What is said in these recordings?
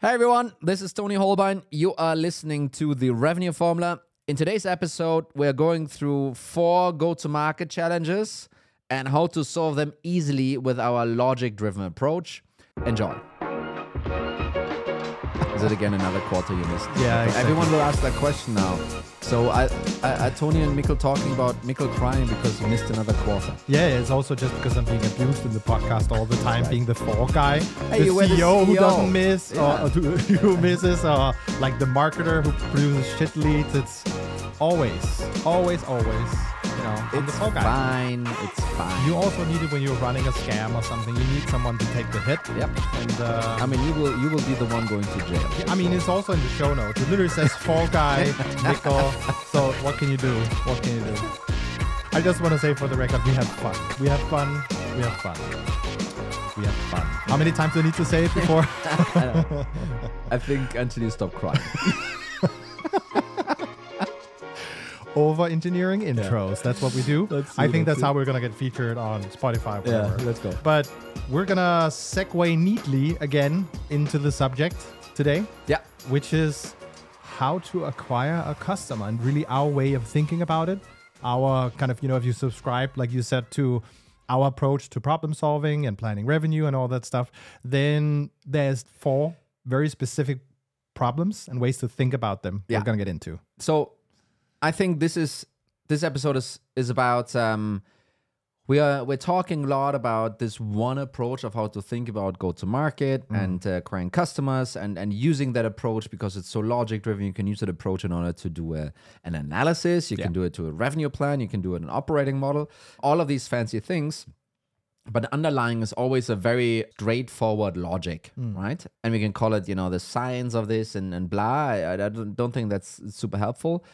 Hey everyone, this is Toni Hohlbein. You are listening to the Revenue Formula. In today's episode, we're going through four go to market challenges and how to solve them easily with our logic driven approach. Enjoy. Is it again another quarter you missed? Yeah, exactly. Everyone will ask that question now. So I, I, I Toni and Mikkel talking about Mikkel crying because he missed another quarter. Yeah, it's also just because I'm being abused in the podcast all the time, right. being the fall guy, Hey, the were the CEO, who doesn't miss, Yeah. or, or who misses, or like the marketer who produces shit leads. It's always, always, always, you know, I'm the It's fall guy. fine. It's fine. You also need it when you're running a scam or something. You need someone to take the hit. Yep. And uh, I mean, you will you will be the one going to jail. I mean, it's also in the show notes. It literally says fall guy, Mikkel. So what can you do? What can you do? I just want to say for the record, we have fun. We have fun. We have fun. We have fun. How many times do I need to say it before? I think until you stop crying. Over engineering intros. That's what we do. I think that's how we're gonna get featured on Spotify. or whatever. let's go. But we're gonna segue neatly again into the subject today. Yeah. which is how to acquire a customer and really our way of thinking about it. Our kind of, you know, if you subscribe, like you said, to our approach to problem solving and planning revenue and all that stuff, then there's four very specific problems and ways to think about them Yeah. we're going to get into. So, I think this is this episode is is about um, we are we're talking a lot about this one approach of how to think about go to market and uh, acquiring customers and and using that approach because it's so logic driven. You can use that approach in order to do a, an analysis. You can do it to a revenue plan. You can do it an operating model. All of these fancy things. but underlying is always a very straightforward logic, right? And we can call it, you know, the science of this and, and blah. I, I don't think that's super helpful.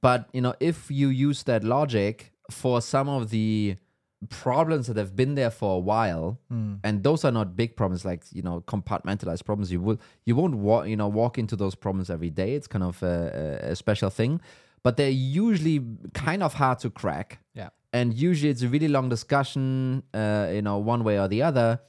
But, you know, if you use that logic for some of the problems that have been there for a while, and those are not big problems like, you know, compartmentalized problems, you will, you won't walk, you know, walk into those problems every day. It's kind of a, a, a special thing, but they're usually kind of hard to crack Yeah. and usually it's a really long discussion uh, you know one way or the other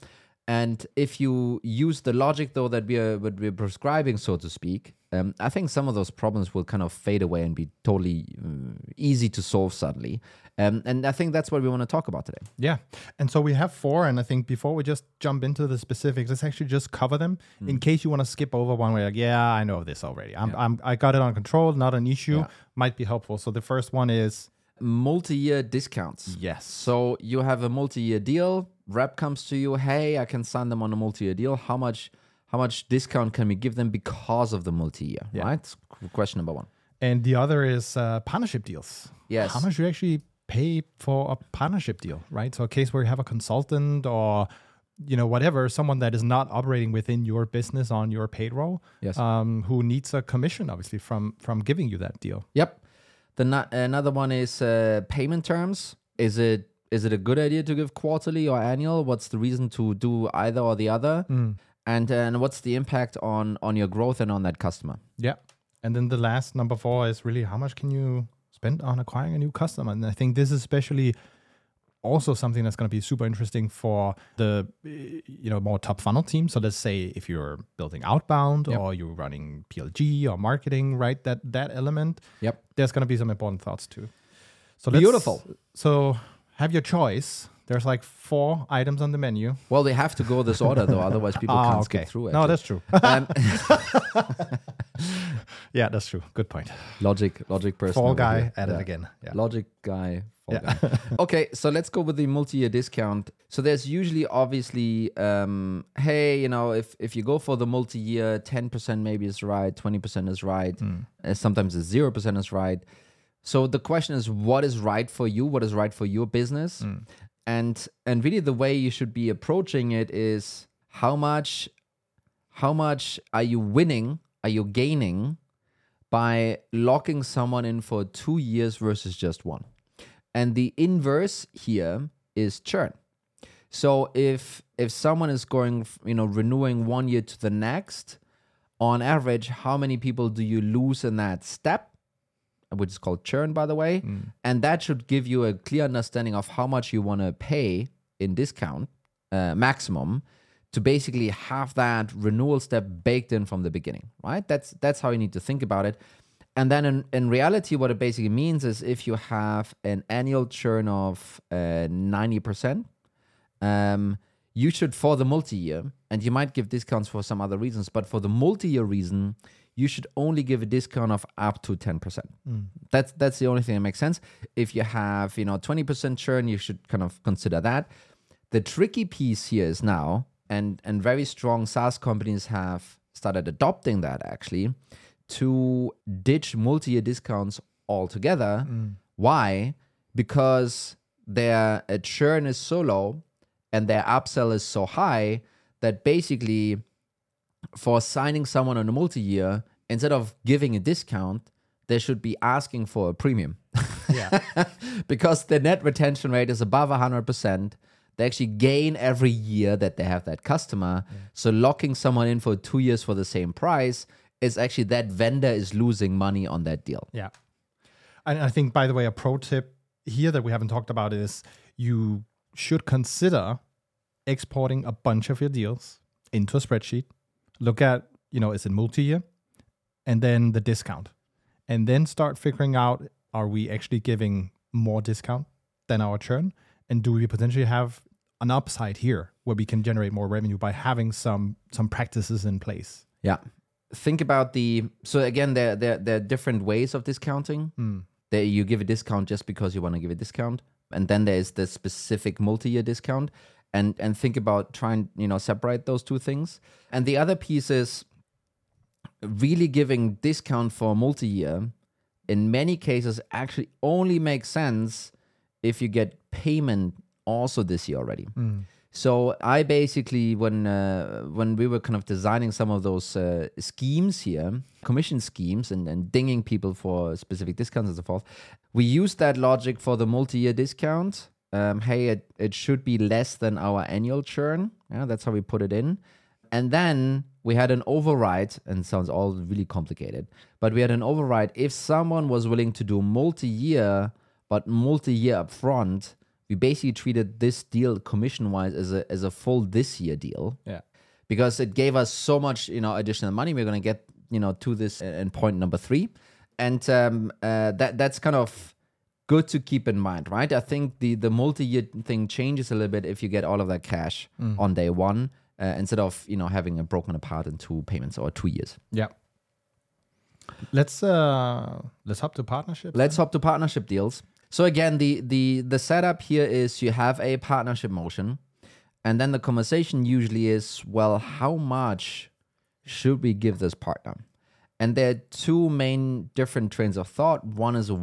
and if you use the logic though that we are what we're prescribing so to speak um, i think some of those problems will kind of fade away and be totally uh, easy to solve suddenly um, and i think that's what we want to talk about today Yeah. And so we have four. And I think before we just jump into the specifics, let's actually just cover them in case you want to skip over one way. Like, yeah, I know this already. I'm, I'm, I got it on control, not an issue. Yeah. Might be helpful. So the first one is multi-year discounts yes. so you have a multi-year deal rep comes to you hey i can sign them on a multi-year deal how much how much discount can we give them because of the multi-year right question number one And the other is uh, partnership deals. Yes. How much do you actually pay for a partnership deal, right? So a case where you have a consultant or you know whatever, someone that is not operating within your business on your payroll, Yes. um, who needs a commission obviously from from giving you that deal. Yep. The no- another one is uh, payment terms. Is it is it a good idea to give quarterly or annual? What's the reason to do either or the other? And and what's the impact on on your growth and on that customer? Yeah. And then the last number four is really how much can you spend on acquiring a new customer? And I think this is especially also something that's going to be super interesting for the you know more top funnel team. So let's say if you're building outbound Yep. or you're running PLG or marketing, right? That that element, Yep. there's going to be some important thoughts too. So let's- Beautiful. So have your choice. There's like four items on the menu. Well, they have to go this order though, otherwise people Ah, can't okay. skip through it. No, that's true. um, yeah, that's true. Good point. logic, logic person. Fall guy here. at it again. Yeah. Logic guy. Fall Yeah. guy. okay, so let's go with the multi-year discount. So there's usually obviously, um, hey, you know, if if you go for the multi-year, ten percent maybe is right, twenty percent is right, uh, sometimes it's zero percent is right. So the question is, what is right for you? What is right for your business? And and really, the way you should be approaching it is how much how much are you winning? Are you gaining by locking someone in for two years versus just one? And the inverse here is churn. So if if someone is going, you know, renewing one year to the next, on average, how many people do you lose in that step? Which is called churn, by the way. And that should give you a clear understanding of how much you want to pay in discount, uh, maximum, to basically have that renewal step baked in from the beginning, right? That's that's how you need to think about it. And then in, in reality, what it basically means is if you have an annual churn of uh, 90%, um, you should, for the multi year, and you might give discounts for some other reasons, but for the multi year reason, you should only give a discount of up to 10%. That's that's the only thing that makes sense. If you have, you know, 20% churn, you should kind of consider that. The tricky piece here is now, and and very strong SaaS companies have started adopting that actually, to ditch multi-year discounts altogether. Why? Because their uh, churn is so low and their upsell is so high that basically for signing someone on a multi-year, instead of giving a discount, they should be asking for a premium. Yeah. because the net retention rate is above 100%. They actually gain every year that they have that customer. So locking someone in for two years for the same price is actually that vendor is losing money on that deal. Yeah. And I think, by the way, a pro tip here that we haven't talked about is you should consider exporting a bunch of your deals into a spreadsheet. Look at, you know, is it multi year? And then the discount. And then start figuring out are we actually giving more discount than our churn? And do we potentially have an upside here where we can generate more revenue by having some some practices in place? Yeah. Think about the so again there there there are different ways of discounting. Hmm. There you give a discount just because you want to give a discount, and then there's the specific multi-year discount. And and think about trying you know separate those two things. And the other piece is really giving discount for multi-year. In many cases, actually only makes sense if you get payment also this year already. So I basically, when uh, when we were kind of designing some of those uh, schemes here, commission schemes, and, and dinging people for specific discounts and so forth, we used that logic for the multi-year discount. Um, hey, it, it should be less than our annual churn. Yeah, that's how we put it in. And then we had an override, and it sounds all really complicated, but we had an override if someone was willing to do multi-year, but multi-year upfront, we basically treated this deal commission-wise as a as a full this year deal Yeah. because it gave us so much you know additional money we're going to get you know to this uh, in point number three and um, uh, that that's kind of good to keep in mind right? I think the the multi-year thing changes a little bit if you get all of that cash on day one uh, instead of you know having it broken apart in two payments or two years. Yeah. Let's uh let's hop to partnership. let's hop to partnership deals. So again the the the setup here is you have a partnership motion and then the conversation usually is well how much should we give this partner? And there are two main different trains of thought. One is a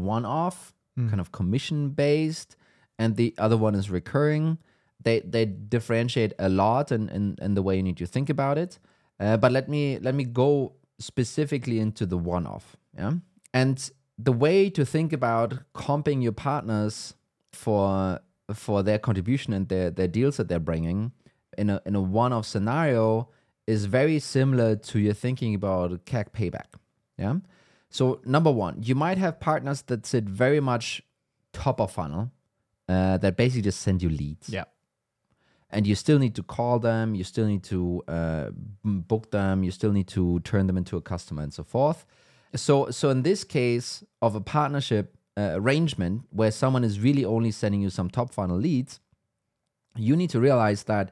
one-off kind of commission based and the other one is recurring they they differentiate a lot in, in, in the way you need to think about it uh, but let me let me go specifically into the one-off yeah and the way to think about comping your partners for for their contribution and their, their deals that they're bringing in a in a one-off scenario is very similar to your thinking about CAC payback. Yeah. So number one, you might have partners that sit very much top of funnel, uh, that basically just send you leads Yeah. and you still need to call them, you still need to uh, book them, you still need to turn them into a customer and so forth. So, so in this case of a partnership uh, arrangement where someone is really only sending you some top funnel leads, you need to realize that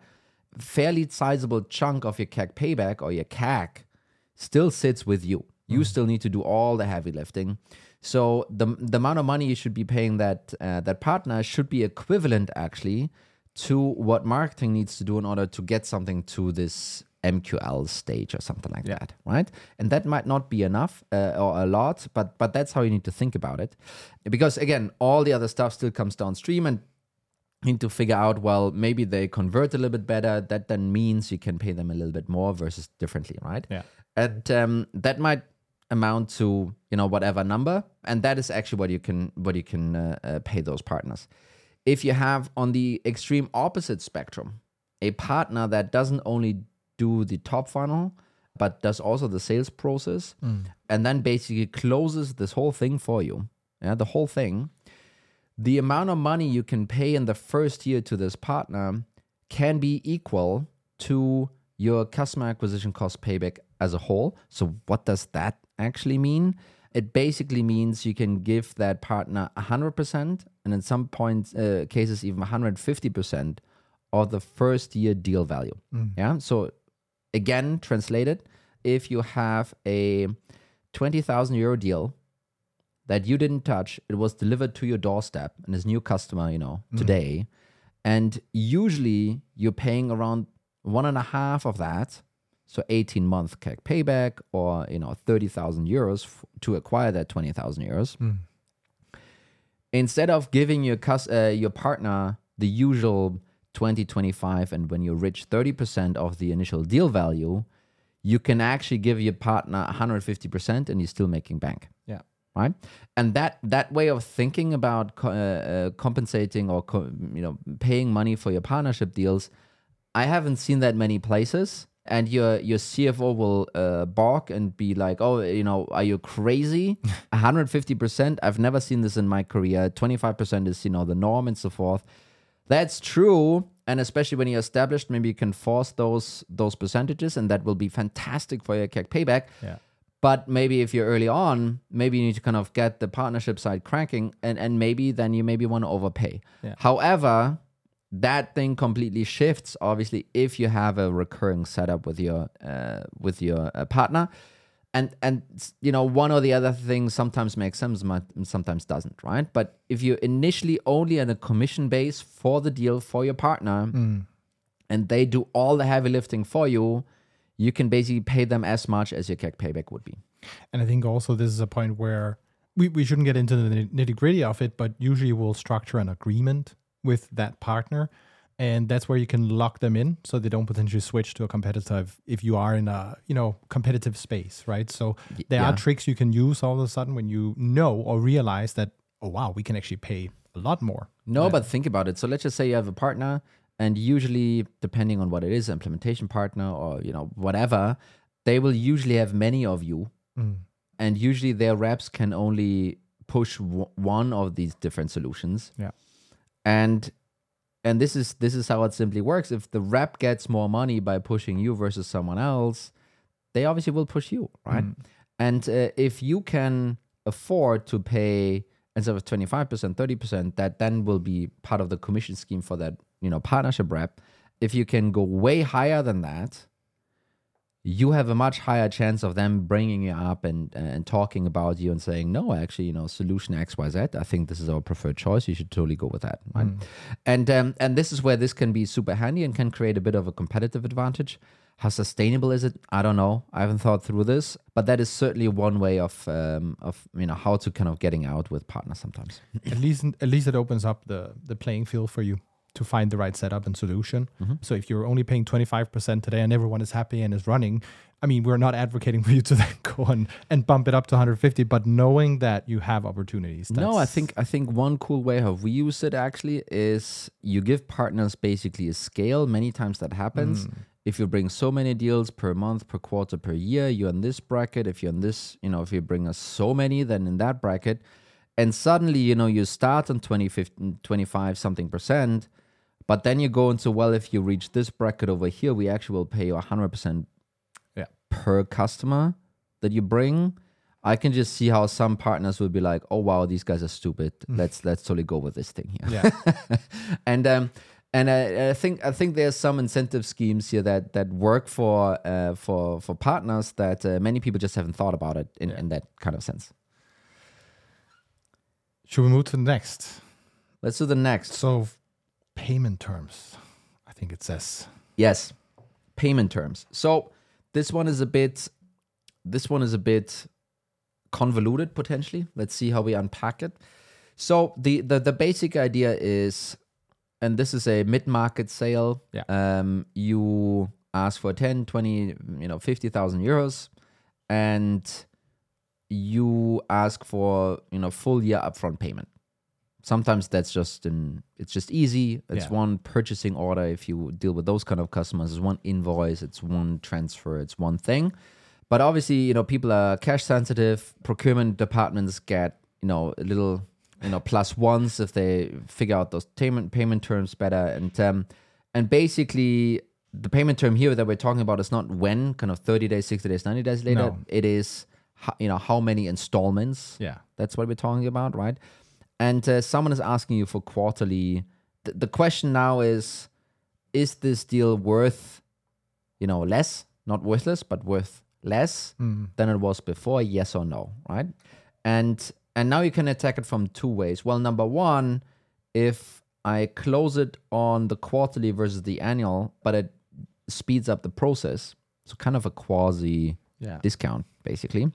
fairly sizable chunk of your CAC payback or your CAC still sits with you. You still need to do all the heavy lifting. So the the amount of money you should be paying that uh, that partner should be equivalent actually to what marketing needs to do in order to get something to this MQL stage or something like that, right? And that might not be enough uh, or a lot, but but that's how you need to think about it, because again, all the other stuff still comes downstream and you need to figure out well maybe they convert a little bit better that then means you can pay them a little bit more versus differently right Yeah. and um, that might amount to you know whatever number and that is actually what you can what you can uh, uh, pay those partners if you have on the extreme opposite spectrum a partner that doesn't only do the top funnel but does also the sales process and then basically closes this whole thing for you yeah the whole thing the amount of money you can pay in the first year to this partner can be equal to your customer acquisition cost payback as a whole. So, what does that actually mean? It basically means you can give that partner 100% and in some points, uh, cases, even 150% of the first year deal value. Yeah. So, again, translated, if you have a 20,000 euro deal that you didn't touch, it was delivered to your doorstep and is new customer, you know, today. And usually you're paying around one and a half of that. So 18 month CAC payback or, you know, 30,000 euros f- to acquire that 20,000 euros. Instead of giving your cus- uh, your partner the usual 20, 25, and when you reach 30% of the initial deal value, you can actually give your partner 150% and you're still making bank Yeah. right and that that way of thinking about co- uh, uh, compensating or co- you know paying money for your partnership deals i haven't seen that many places and your your cfo will uh, balk and be like oh you know are you crazy 150% i've never seen this in my career 25% is you know the norm and so forth that's true and especially when you're established maybe you can force those those percentages and that will be fantastic for your CAC payback Yeah. but maybe if you're early on, maybe you need to kind of get the partnership side cranking, and and maybe then you maybe want to overpay. Yeah. However, that thing completely shifts. Obviously, if you have a recurring setup with your uh, with your uh, partner, and and you know one or the other thing sometimes makes sense, might- sometimes doesn't, right? But if you're initially only on a commission base for the deal for your partner, and they do all the heavy lifting for you, you can basically pay them as much as your CAC payback would be. And I think also this is a point where we, we shouldn't get into the nitty gritty of it, but usually we'll structure an agreement with that partner. And that's where you can lock them in so they don't potentially switch to a competitive if you are in a you know competitive space, right? So there yeah. are tricks you can use all of a sudden when you know or realize that, oh wow, we can actually pay a lot more. No, but think about it. So let's just say you have a partner, and usually, depending on what it is, implementation partner or you know whatever, they will usually have many of you, mm. and usually their reps can only push w- one of these different solutions. Yeah. And and this is this is how it simply works. If the rep gets more money by pushing you versus someone else, they obviously will push you, right? And uh, if you can afford to pay instead of 25%, 30%, that then will be part of the commission scheme for that, you know, partnership rep. If you can go way higher than that, you have a much higher chance of them bringing you up and and talking about you and saying, no, actually, you know, solution X, Y, Z. I think this is our preferred choice. You should totally go with that, right? And um, and this is where this can be super handy and can create a bit of a competitive advantage. How sustainable is it? I don't know. I haven't thought through this, but that is certainly one way of um, of you know how to kind of getting out with partners sometimes. at least at least it opens up the the playing field for you to find the right setup and solution. Mm-hmm. So if you're only paying 25% today and everyone is happy and is running, I mean, we're not advocating for you to then go and, and bump it up to 150, but knowing that you have opportunities. No, I think I think one cool way how we use it actually is you give partners basically a scale. Many times that happens. Mm. If you bring so many deals per month, per quarter, per year, you're in this bracket. If you're in this, you know, if you bring us so many, then in that bracket. And suddenly, you know, you start on 20, 15, 25 something percent, but then you go into, well, if you reach this bracket over here, we actually will pay you 100% Yeah. per customer that you bring. I can just see how some partners will be like, "Oh wow, these guys are stupid. Let's let's totally go with this thing here." Yeah. and um, and I, I think I think there's some incentive schemes here that that work for uh, for for partners that uh, many people just haven't thought about it in, in that kind of sense. Should we move to the next? Let's do the next. So, payment terms. I think it says. Yes, payment terms. So this one is a bit, this one is a bit convoluted potentially. Let's see how we unpack it. So the the, the basic idea is, and this is a mid market sale. Yeah. Um, you ask for 10, 20, you know, fifty thousand euros, and you ask for you know full year upfront payment. Sometimes that's just in it's just easy. It's Yeah. one purchasing order if you deal with those kind of customers. It's one invoice, it's one transfer, it's one thing. But obviously, you know, people are cash sensitive. Procurement departments get, you know, a little, you know, plus ones if they figure out those payment payment terms better. And um, and basically, the payment term here that we're talking about is not when, kind of 30 days, 60 days, 90 days later. No. It is, you know, how many installments. Yeah. That's what we're talking about, right? And uh, someone is asking you for quarterly. Th- the question now is, is this deal worth, you know, less, not worthless, but worth less than it was before? Yes or no, right? And and now you can attack it from two ways. Well, number one, if I close it on the quarterly versus the annual, but it speeds up the process, so kind of a quasi Yeah. discount, basically,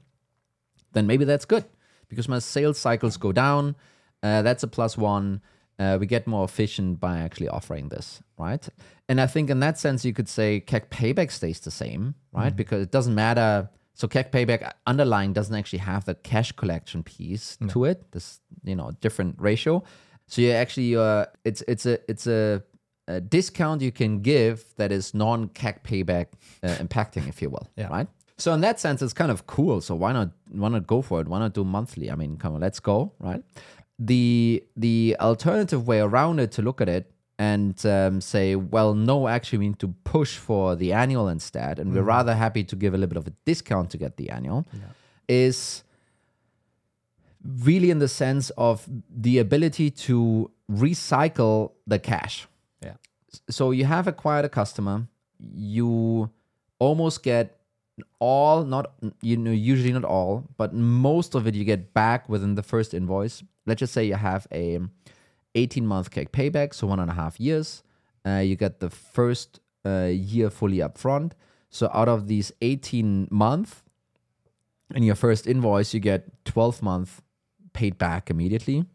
then maybe that's good because my sales cycles go down. Uh, that's a plus one. Uh, we get more efficient by actually offering this, right? And I think in that sense, you could say CAC payback stays the same, right? Because it doesn't matter. So CAC payback underlying doesn't actually have the cash collection piece to it. This, you know, different ratio. So you actually, uh, it's it's a it's a, a discount you can give that is non CAC payback uh, impacting, if you will, Yeah. right? So in that sense, it's kind of cool. So why not why not go for it? Why not do monthly? I mean, come on, let's go, right? The the alternative way around it to look at it and um, say, well, no, actually, we need to push for the annual instead, and we're rather happy to give a little bit of a discount to get the annual, is really in the sense of the ability to recycle the cash. Yeah. so you have acquired a customer you almost get all not you know usually not all but most of it you get back within the first invoice. Let's just say you have a 18 month CAC payback so one and a half years. Uh, you get the first uh, year fully upfront. So out of these 18 month in your first invoice you get 12 month paid back immediately.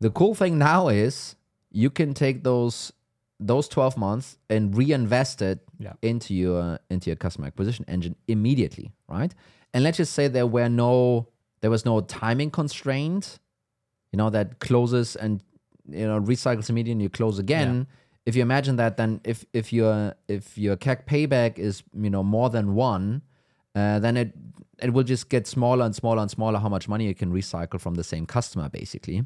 The cool thing now is you can take those those 12 months and reinvest it Yeah. into your into your customer acquisition engine immediately, right? And let's just say there were no there was no timing constraint, you know, that closes and you know recycles immediately and you close again. If you imagine that, then if if your if your CAC payback is you know more than one, uh, then it it will just get smaller and smaller and smaller how much money you can recycle from the same customer basically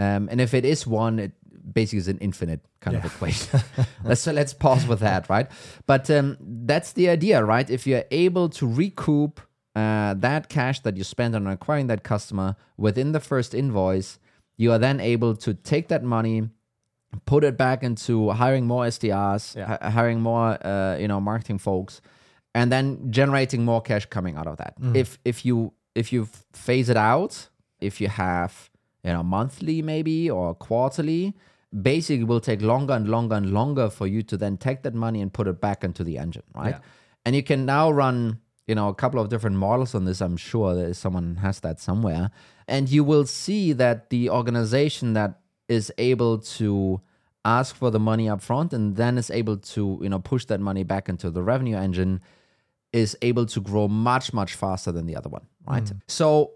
um, and if it is one it basically is an infinite kind of equation. Let's so let's pause with that right? But um, that's the idea right? If you're able to recoup uh, that cash that you spent on acquiring that customer within the first invoice you are then able to take that money put it back into hiring more SDRs, Yeah. hi- hiring more uh, you know marketing folks, and then generating more cash coming out of that. If if you if you phase it out, if you have you know monthly maybe or quarterly, basically will take longer and longer and longer for you to then take that money and put it back into the engine, right? Yeah. And you can now run you know a couple of different models on this. I'm sure that someone has that somewhere, and you will see that the organization that is able to ask for the money up front and then is able to you know push that money back into the revenue engine is able to grow much much faster than the other one right mm. so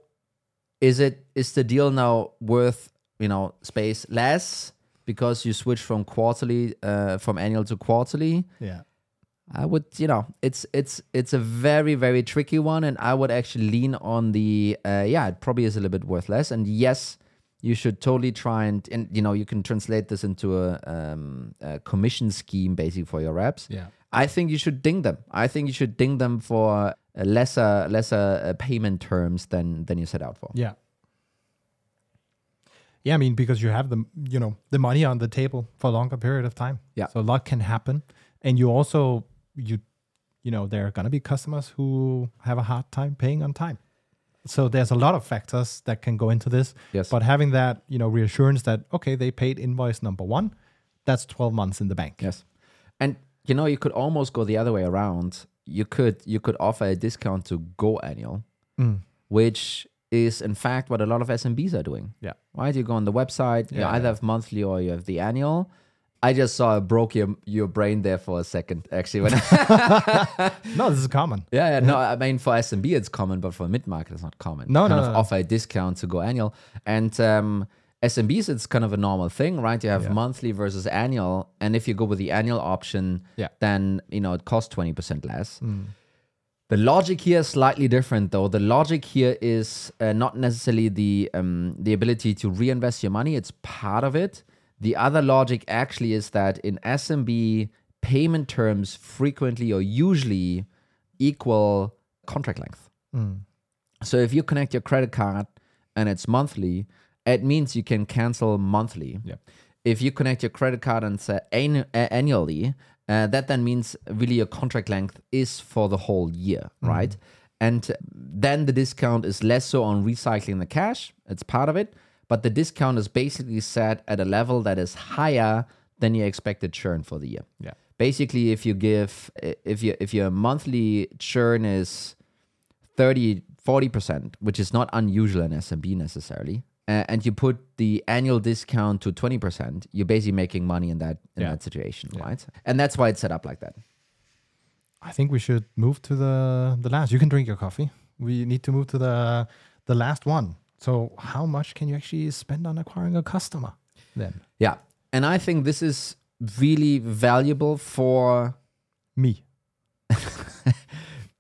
is it is the deal now worth you know space less because you switch from quarterly uh, from annual to quarterly Yeah. I would, you know, it's it's it's a very very tricky one, and I would actually lean on the uh, yeah, it probably is a little bit worth less, and yes, you should totally try and and you know you can translate this into a, um, a commission scheme basically for your reps. Yeah. I think you should ding them. I think you should ding them for lesser lesser uh, payment terms than than you set out for. Yeah. Yeah, I mean because you have the you know the money on the table for a longer period of time. Yeah. So a lot can happen, and you also you you know there are gonna be customers who have a hard time paying on time. So there's a lot of factors that can go into this. Yes. But having that you know reassurance that okay they paid invoice number one, that's 12 months in the bank. Yes, and you know you could almost go the other way around. You could you could offer a discount to go annual, Mm. which is in fact what a lot of SMBs are doing. Yeah. Right, you go on the website. you Yeah, either yeah. have monthly or you have the annual. I just saw it broke your your brain there for a second. Actually, when No, this is common. yeah, yeah, no, I mean for SMB it's common, but for mid market it's not common. No, kind no, of no, no. offer a discount to go annual, and um, SMBs it's kind of a normal thing, right? You have Yeah. monthly versus annual, and if you go with the annual option, Yeah. then you know it costs twenty percent less. The logic here is slightly different, though. The logic here is uh, not necessarily the um, the ability to reinvest your money. It's part of it. The other logic actually is that in SMB payment terms frequently or usually equal contract length. So if you connect your credit card and it's monthly, it means you can cancel monthly. Yeah. If you connect your credit card and say annu- uh, annually, uh, that then means really your contract length is for the whole year, right? And then the discount is less so on recycling the cash, it's part of it, but the discount is basically set at a level that is higher than your expected churn for the year. Yeah. Basically, if you give if you if your monthly churn is 30 40%, which is not unusual in SMB necessarily, uh, and you put the annual discount to 20%, you're basically making money in that in Yeah. that situation, right? And that's why it's set up like that. I think we should move to the the last. You can drink your coffee. We need to move to the the last one. So, how much can you actually spend on acquiring a customer? Then Yeah. And I think this is really valuable for me.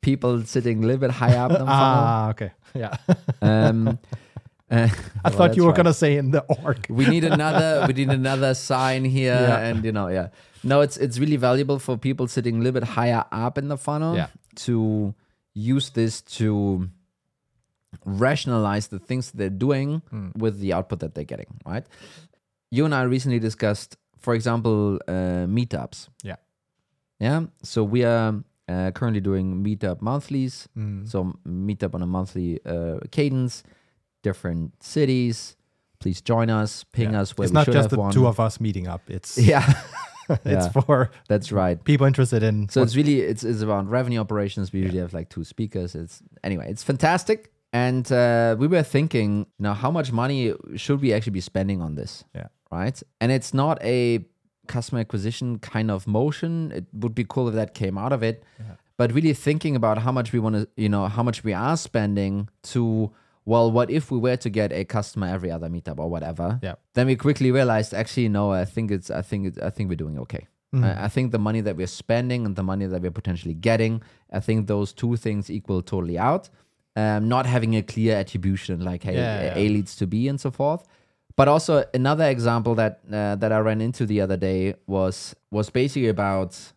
people sitting a little bit higher up the funnel. Ah, okay. Yeah. Um, I thought you were gonna say in the org. we need another we need another sign here Yeah. and you know yeah no it's it's really valuable for people sitting a little bit higher up in the funnel Yeah. to use this to rationalize the things they're doing Hmm. with the output that they're getting right you and i recently discussed for example uh, meetups Yeah. yeah so we are uh, currently doing meetup monthlies Mm. so meetup on a monthly uh, cadence different cities please join us ping Yeah. us where it's we not should just have the one. two of us meeting up. It's yeah it's yeah. for that's right people interested in. so it's really it's, it's around revenue operations we usually have like two speakers it's anyway it's fantastic and uh, we were thinking you know how much money should we actually be spending on this yeah. right and it's not a customer acquisition kind of motion it would be cool if that came out of it but really thinking about how much we want to you know how much we are spending to well what if we were to get a customer every other meetup or whatever Yeah. then we quickly realized actually no i think it's i think it's i think we're doing okay I, I think the money that we're spending and the money that we're potentially getting i think those two things equal totally out um, not having a clear attribution like hey Yeah, a yeah. leads to b and so forth but also another example that uh, that i ran into the other day was was basically about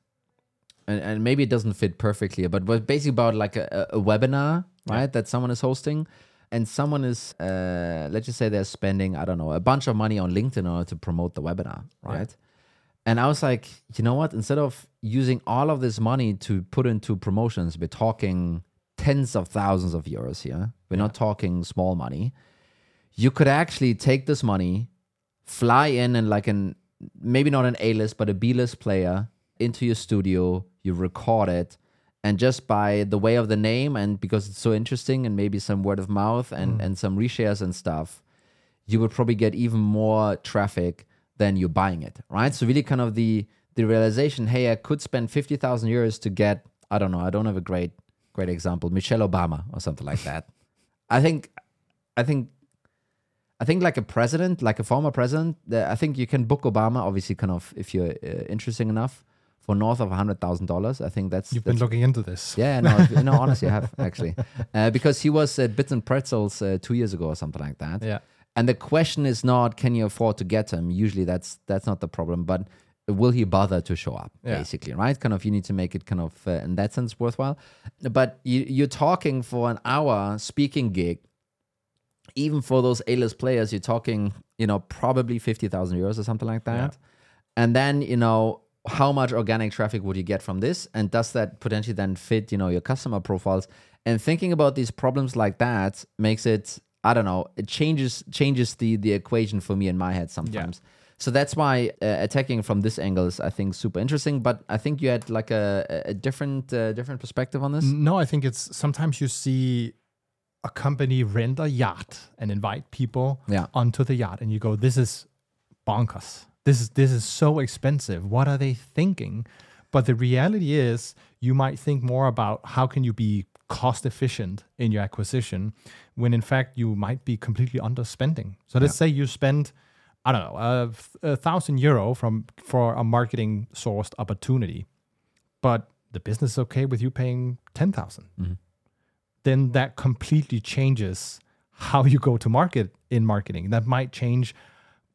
and, and maybe it doesn't fit perfectly, but was basically about like a, a webinar, right? That someone is hosting, and someone is, uh, let's just say they're spending, I don't know, a bunch of money on LinkedIn in order to promote the webinar, right? And I was like, you know what? Instead of using all of this money to put into promotions, we're talking tens of thousands of euros here. We're not talking small money. You could actually take this money, fly in and like an maybe not an A list, but a B list player into your studio, you record it, and just by the way of the name and because it's so interesting and maybe some word of mouth and, and some reshares and stuff, you would probably get even more traffic than you buying it, right? So really kind of the the realization, hey, I could spend fifty thousand euros to get, I don't know, I don't have a great great example, Michelle Obama or something like that. I think I think I think like a president, like a former president, I think you can book Obama, obviously, kind of if you're uh, interesting enough, for north of hundred thousand dollars. I think that's You've that's been looking into this. yeah, no, no, honestly, I have actually, uh, because he was at Bits and Pretzels uh, two years ago or something like that. Yeah. And the question is not can you afford to get him. Usually, that's that's not the problem, but will he bother to show up? Yeah. Basically, right? Kind of, you need to make it kind of uh, in that sense worthwhile. But you, you're talking for an hour speaking gig. Even for those A-list players, you're talking, you know, probably fifty thousand euros or something like that. And then, you know, how much organic traffic would you get from this? And does that potentially then fit, you know, your customer profiles? And thinking about these problems like that makes it, I don't know, it changes changes the the equation for me in my head sometimes. So that's why uh, attacking from this angle is, I think, super interesting. But I think you had like a, a different uh, different perspective on this. No, I think it's sometimes you see a company rent a yacht and invite people Yeah. onto the yacht, and you go, "This is bonkers. This is this is so expensive. What are they thinking?" But the reality is, you might think more about how can you be cost efficient in your acquisition, when in fact you might be completely underspending. So let's say you spend. I don't know, a, a thousand euro from for a marketing sourced opportunity, but the business is okay with you paying 10,000, mm-hmm. then that completely changes how you go to market in marketing. That might change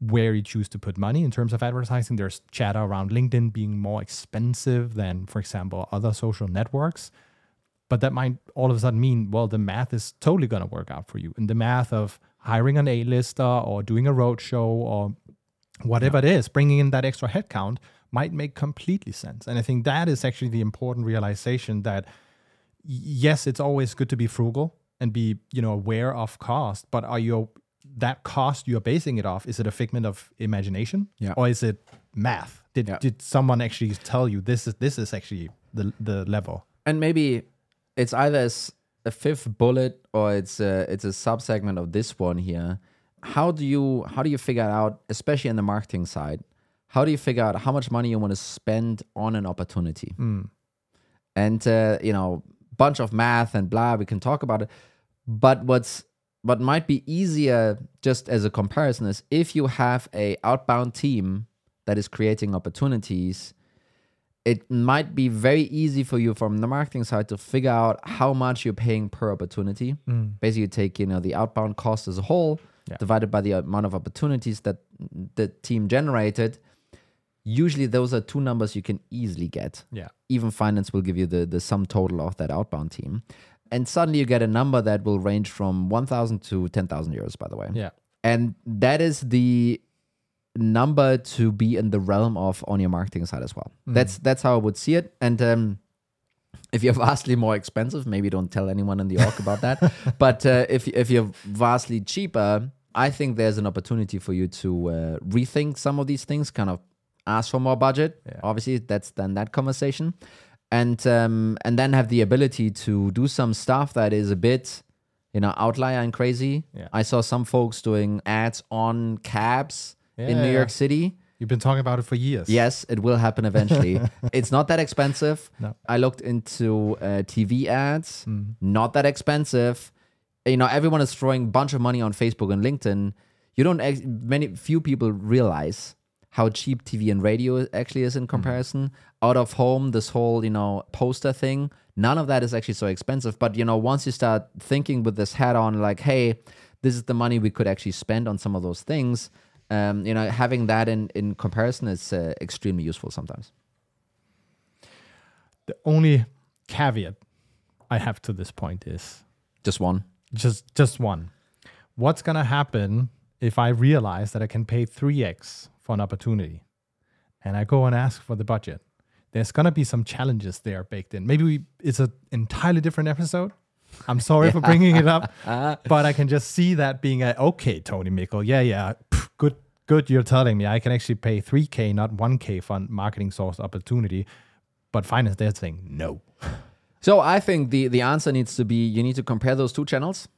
where you choose to put money in terms of advertising. There's chatter around LinkedIn being more expensive than, for example, other social networks. But that might all of a sudden mean, well, the math is totally going to work out for you. And the math of hiring an A-lister or doing a roadshow or whatever it is, bringing in that extra headcount might make completely sense. And I think that is actually the important realization that yes, it's always good to be frugal and be, you know, aware of cost, but are you that cost you're basing it off, is it a figment of imagination? Yeah. Or is it math? Did Yeah. did someone actually tell you this is this is actually the the level? and maybe it's either as a fifth bullet or it's a, it's a subsegment of this one here how do you how do you figure out especially in the marketing side how do you figure out how much money you want to spend on an opportunity and uh, you know bunch of math and blah we can talk about it but what's what might be easier just as a comparison is if you have a outbound team that is creating opportunities it might be very easy for you from the marketing side to figure out how much you're paying per opportunity. Mm. Basically, you take you know the outbound cost as a whole Yeah. divided by the amount of opportunities that the team generated. Usually, those are two numbers you can easily get. Yeah. Even finance will give you the the sum total of that outbound team, and suddenly you get a number that will range from one thousand to ten thousand euros. By the way, Yeah. and that is the number to be in the realm of on your marketing side as well. That's that's how I would see it. And um, if you're vastly more expensive, maybe don't tell anyone in the org about that. But uh, if if you're vastly cheaper, I think there's an opportunity for you to uh, rethink some of these things. Kind of ask for more budget. Yeah. Obviously, that's then that conversation, and um, and then have the ability to do some stuff that is a bit. You know, outlier and crazy. Yeah. I saw some folks doing ads on cabs in New yeah. York City. You've been talking about it for years. Yes, it will happen eventually. it's not that expensive. No. I looked into uh, TV ads, Mm. not that expensive. You know, everyone is throwing a bunch of money on Facebook and LinkedIn. You don't, ex- many, few people realize how cheap TV and radio actually is in comparison. Out of home, this whole, you know, poster thing, none of that is actually so expensive. But, you know, once you start thinking with this hat on, like, hey, this is the money we could actually spend on some of those things, um, you know, having that in, in comparison is uh, extremely useful sometimes. The only caveat I have to this point is Just one. just just one. What's gonna happen if I realize that I can pay 3x for an opportunity and I go and ask for the budget? There's gonna be some challenges there baked in. Maybe we, it's an entirely different episode. I'm sorry for bringing it up, uh-huh. but I can just see that being a okay, Toni Mikkel. Yeah, yeah, pff, good, good. You're telling me I can actually pay 3k, not 1k for marketing source opportunity. But finance, they're saying no. So I think the the answer needs to be you need to compare those two channels,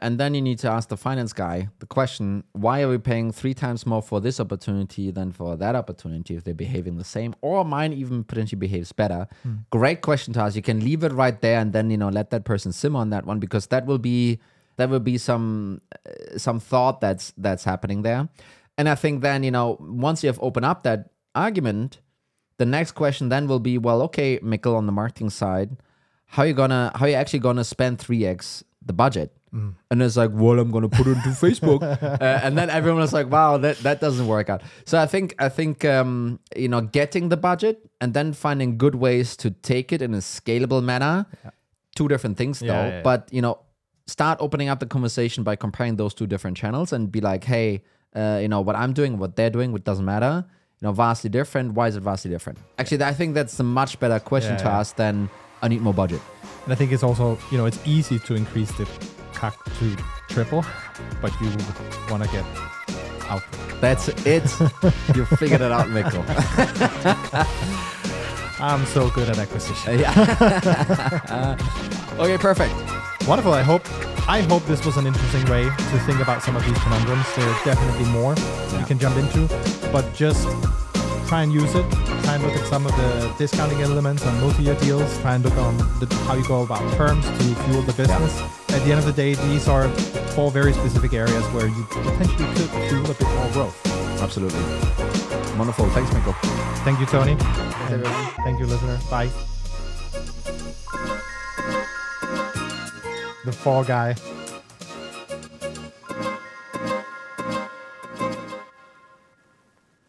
and then you need to ask the finance guy the question: Why are we paying three times more for this opportunity than for that opportunity if they're behaving the same, or mine even potentially behaves better? Great question to ask. You can leave it right there, and then you know let that person sim on that one because that will be that will be some uh, some thought that's that's happening there, and I think then you know once you have opened up that argument the next question then will be well okay Mikkel on the marketing side how you gonna how you actually gonna spend 3x the budget? And it's like well i'm gonna put it into facebook. Uh, and then everyone was like wow that that doesn't work out. So i think i think um you know getting the budget and then finding good ways to take it in a scalable manner two different things though. Yeah, yeah, yeah. but you know start opening up the conversation by comparing those two different channels and be like hey uh, you know what i'm doing what they're doing what doesn't matter. You know vastly different why is it vastly different? Actually i think that's a much better question Yeah, to yeah. ask than i need more budget And I think it's also, you know, it's easy to increase the CAC to triple, but you want to get out. that's it you figured it out mikkel I'm so good at acquisition. yeah okay perfect Wonderful. I hope I hope this was an interesting way to think about some of these conundrums. There are definitely more you can jump into, but just try and use it. Try and look at some of the discounting elements on multi-year deals. Try and look on the, how you go about terms to fuel the business. At the end of the day, these are four very specific areas where you potentially could fuel a bit more growth. absolutely wonderful thanks mikkel Thank you, Toni. And everyone. thank you, listener. Bye. The fall guy.